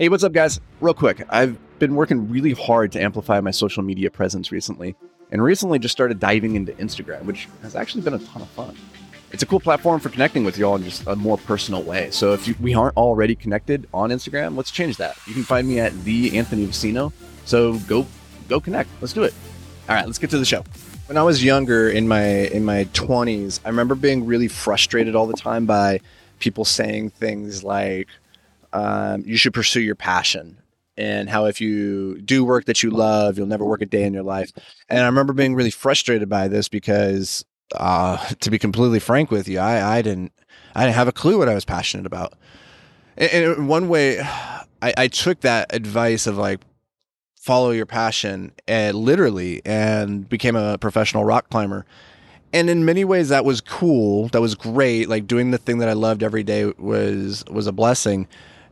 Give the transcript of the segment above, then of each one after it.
Hey, what's up, guys? Real quick, I've been working really hard to amplify my social media presence recently, and recently just started diving into Instagram, which has actually been a ton of fun. It's a cool platform for connecting with you all in just a more personal way. So if you, we aren't already connected on Instagram, let's change that. You can find me at the Anthony Vicino. So go go connect. Let's do it. All right, let's get to the show. When I was younger in my in my 20s, I remember being really frustrated all the time by people saying things like um, you should pursue your passion and how if you do work that you love, you'll never work a day in your life. And I remember being really frustrated by this because, uh, to be completely frank with you, I, I didn't, I didn't have a clue what I was passionate about. And, one way, I, I took that advice of like follow your passion and eh, literally and became a professional rock climber and in many ways that was cool that was great like doing the thing that i loved every day was was a blessing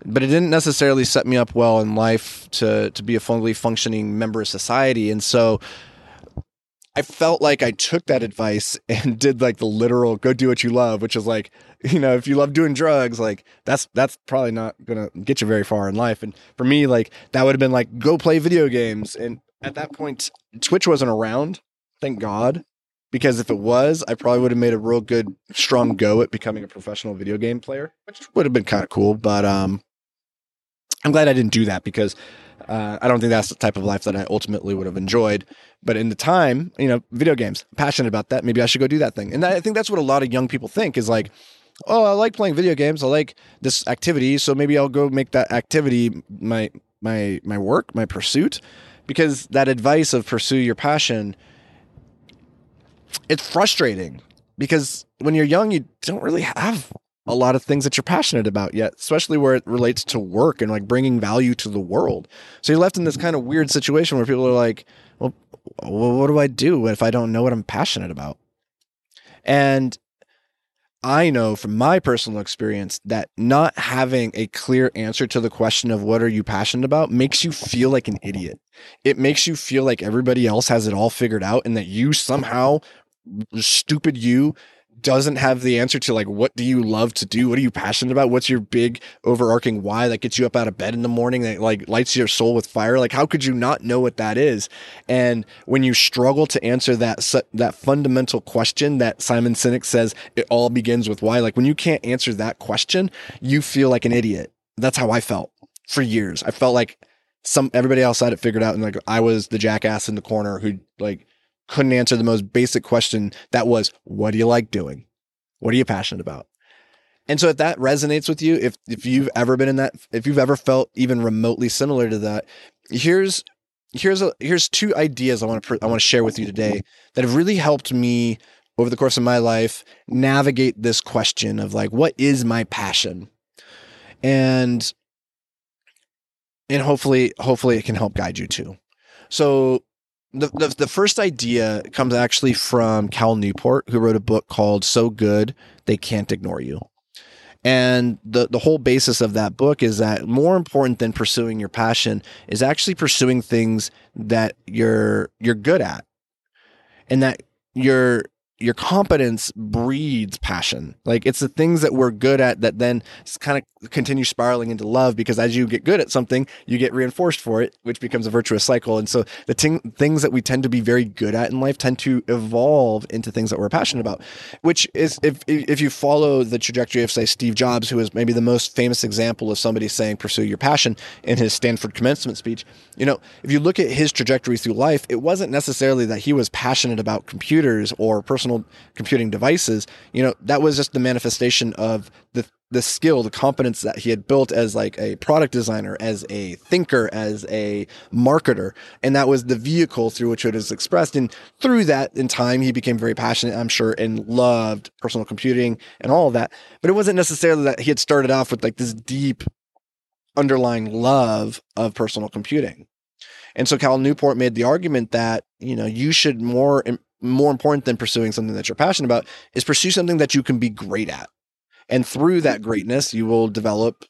but it didn't necessarily set me up well in life to to be a fully functioning member of society and so I felt like I took that advice and did like the literal go do what you love, which is like, you know, if you love doing drugs, like that's that's probably not gonna get you very far in life. And for me, like that would have been like go play video games. And at that point, Twitch wasn't around, thank God. Because if it was, I probably would have made a real good, strong go at becoming a professional video game player, which would have been kind of cool. But um, I'm glad I didn't do that because uh, I don't think that's the type of life that I ultimately would have enjoyed. But in the time, you know, video games, passionate about that. Maybe I should go do that thing. And I think that's what a lot of young people think is like, oh, I like playing video games. I like this activity, so maybe I'll go make that activity my my my work, my pursuit. Because that advice of pursue your passion, it's frustrating because when you're young, you don't really have a lot of things that you're passionate about yet, especially where it relates to work and like bringing value to the world. So you're left in this mm-hmm. kind of weird situation where people are like, well, what do I do if I don't know what I'm passionate about? And I know from my personal experience that not having a clear answer to the question of what are you passionate about makes you feel like an idiot. It makes you feel like everybody else has it all figured out and that you somehow stupid you doesn't have the answer to like what do you love to do? What are you passionate about? What's your big overarching why that gets you up out of bed in the morning that like lights your soul with fire? Like how could you not know what that is? And when you struggle to answer that that fundamental question that Simon Sinek says it all begins with why like when you can't answer that question you feel like an idiot. That's how I felt for years. I felt like some everybody else had it figured out and like I was the jackass in the corner who like couldn't answer the most basic question that was, what do you like doing? What are you passionate about? And so if that resonates with you, if if you've ever been in that, if you've ever felt even remotely similar to that, here's here's a here's two ideas I want to I want to share with you today that have really helped me over the course of my life navigate this question of like what is my passion? And and hopefully hopefully it can help guide you too. So the, the, first idea comes actually from Cal Newport, who wrote a book called So Good They Can't Ignore You. And the, the whole basis of that book is that more important than pursuing your passion is actually pursuing things that you're you're good at and that you're your competence breeds passion. Like it's the things that we're good at that then kind of continue spiraling into love because as you get good at something, you get reinforced for it, which becomes a virtuous cycle. And so the things that we tend to be very good at in life tend to evolve into things that we're passionate about, which is if if you follow the trajectory of say Steve Jobs, who is maybe the most famous example of somebody saying pursue your passion in his Stanford commencement speech, you know, if you look at his trajectory through life, it wasn't necessarily that he was passionate about computers or personal personal computing devices, you know, that was just the manifestation of the the skill, the competence that he had built as like a product designer, as a thinker, as a marketer. And that was the vehicle through which it was expressed. And through that in time, he became very passionate, I'm sure, and loved personal computing and all of that. But it wasn't necessarily that he had started off with like this deep underlying love of personal computing. And so Cal Newport made the argument that, you know, you should more more important than pursuing something that you're passionate about is pursue something that you can be great at. And through that mm-hmm. greatness, you will develop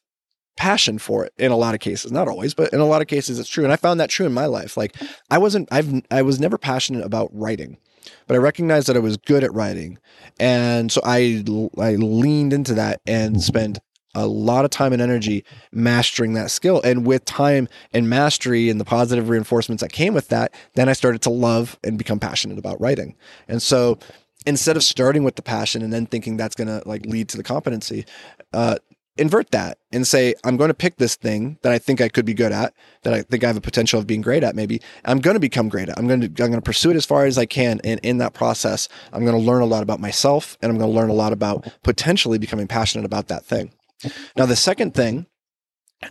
passion for it in a lot of cases. Not always but in a lot of cases it's true. And i found that true in my life. Like i wasn't i've i was never passionate about writing but i recognized that i was good at writing. And so i i leaned into that and mm-hmm. spent a lot of time and energy mastering that skill. And with time and mastery and the positive reinforcements that came with that, then I started to love and become passionate about writing. And so instead of starting with the passion and then thinking that's going to like lead to the competency, uh, invert that and say, I'm going to pick this thing that I think I could be good at, that I think I have a potential of being great at. Maybe I'm going to become great at. I'm going to I'm going to pursue it as far as I can, and in that process, I'm going to learn a lot about myself, and I'm going to learn a lot about potentially becoming passionate about that thing. Now, the second thing.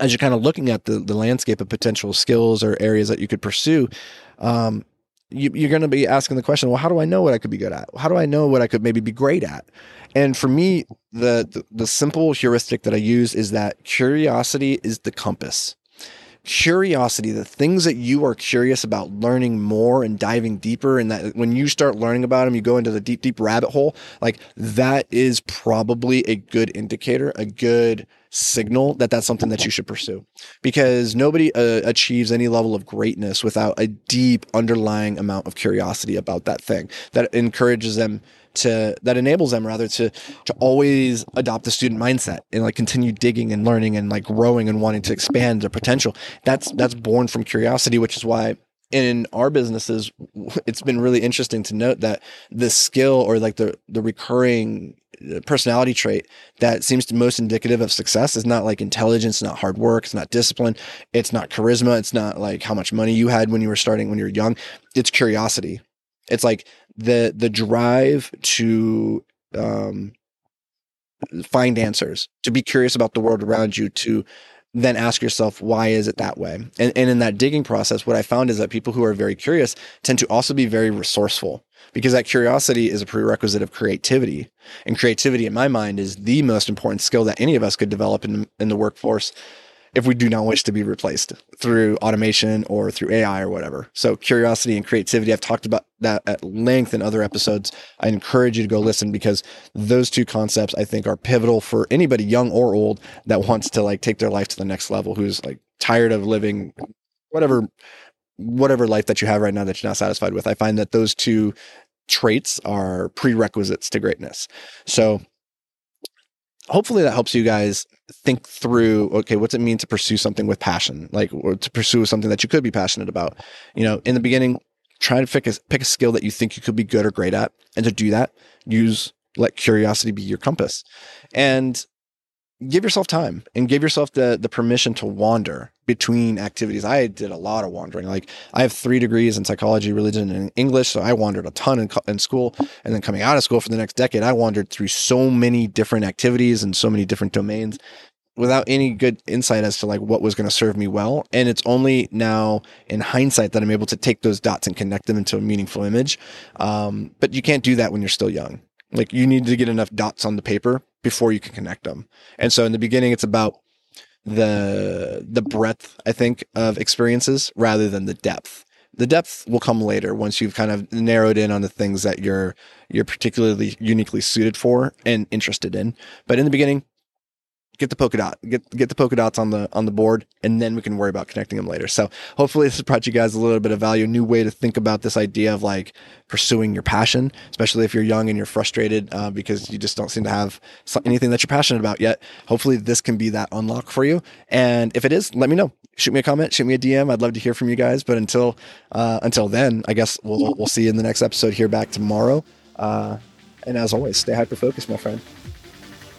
As you're kind of looking at the, the landscape of potential skills or areas that you could pursue, um, you, are going to be asking the question, well, how do I know what I could be good at? How do I know what I could maybe be great at? And for me, the, the, the simple heuristic that I use is that curiosity is the compass. Curiosity, the things that you are curious about learning more and diving deeper, and that when you start learning about them, you go into the deep, deep rabbit hole. Like that is probably a good indicator, a good signal that that's something that you should pursue because nobody uh, achieves any level of greatness without a deep underlying amount of curiosity about that thing that encourages them to that enables them rather to to always adopt the student mindset and like continue digging and learning and like growing and wanting to expand their potential that's that's born from curiosity which is why in our businesses it's been really interesting to note that the skill or like the the recurring uh, personality trait that seems to most indicative of success is not like intelligence, not hard work, it's not discipline, it's not charisma, it's not like how much money you had when you were starting when you were young. It's curiosity. It's like the the drive to um, find answers, to be curious about the world around you, to then ask yourself why is it that way? And, and in that digging process what i found is that people who are very curious tend to also be very resourceful because that curiosity is a prerequisite of creativity. And creativity in my mind is the most important skill that any of us could develop in, in the workforce if we do not wish to be replaced through automation or through AI or whatever. So curiosity and creativity, I've talked about that at length in other episodes. I encourage you to go listen because those two concepts I think are pivotal for anybody young or old that wants to like take their life to the next level, who's like tired of living whatever whatever life that you have right now that you're not satisfied with. I find that those two traits are prerequisites to greatness. So hopefully that helps you guys think through okay what's it mean to pursue something with passion? Like or to pursue something that you could be passionate about. You know in the beginning try to pick a, pick a skill that you think you could be good or great at. And to do that use let curiosity be your compass. And give yourself time and give yourself the the permission to wander between activities. I did a lot of wandering. Like I have three degrees in psychology, religion, and English, so I wandered a ton in, in school. And then coming out of school for the next decade, I wandered through so many different activities and so many different domains without any good insight as to like what was going to serve me well and it's only now in hindsight that i'm able to take those dots and connect them into a meaningful image um, but you can't do that when you're still young like you need to get enough dots on the paper before you can connect them. And so in the beginning, it's about the the breadth, I think, of experiences rather than the depth. The depth will come later once you've kind of narrowed in on the things that you're you're particularly uniquely suited for and interested in. But in the beginning, get the polka dot, get get the polka dots on the on the board, and then we can worry about connecting them later. So hopefully this has brought you guys a little bit of value, a new way to think about this idea of like pursuing your passion, especially if you're young and you're frustrated uh, because you just don't seem to have anything that you're passionate about yet. Hopefully this can be that unlock for you. And if it is, let me know. Shoot me a comment, shoot me a DM. I'd love to hear from you guys. But until uh, until then, I guess we'll we'll see you in the next episode here back tomorrow. Uh, and as always, stay hyper focused, my friend.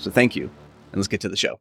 So thank you, and let's get to the show.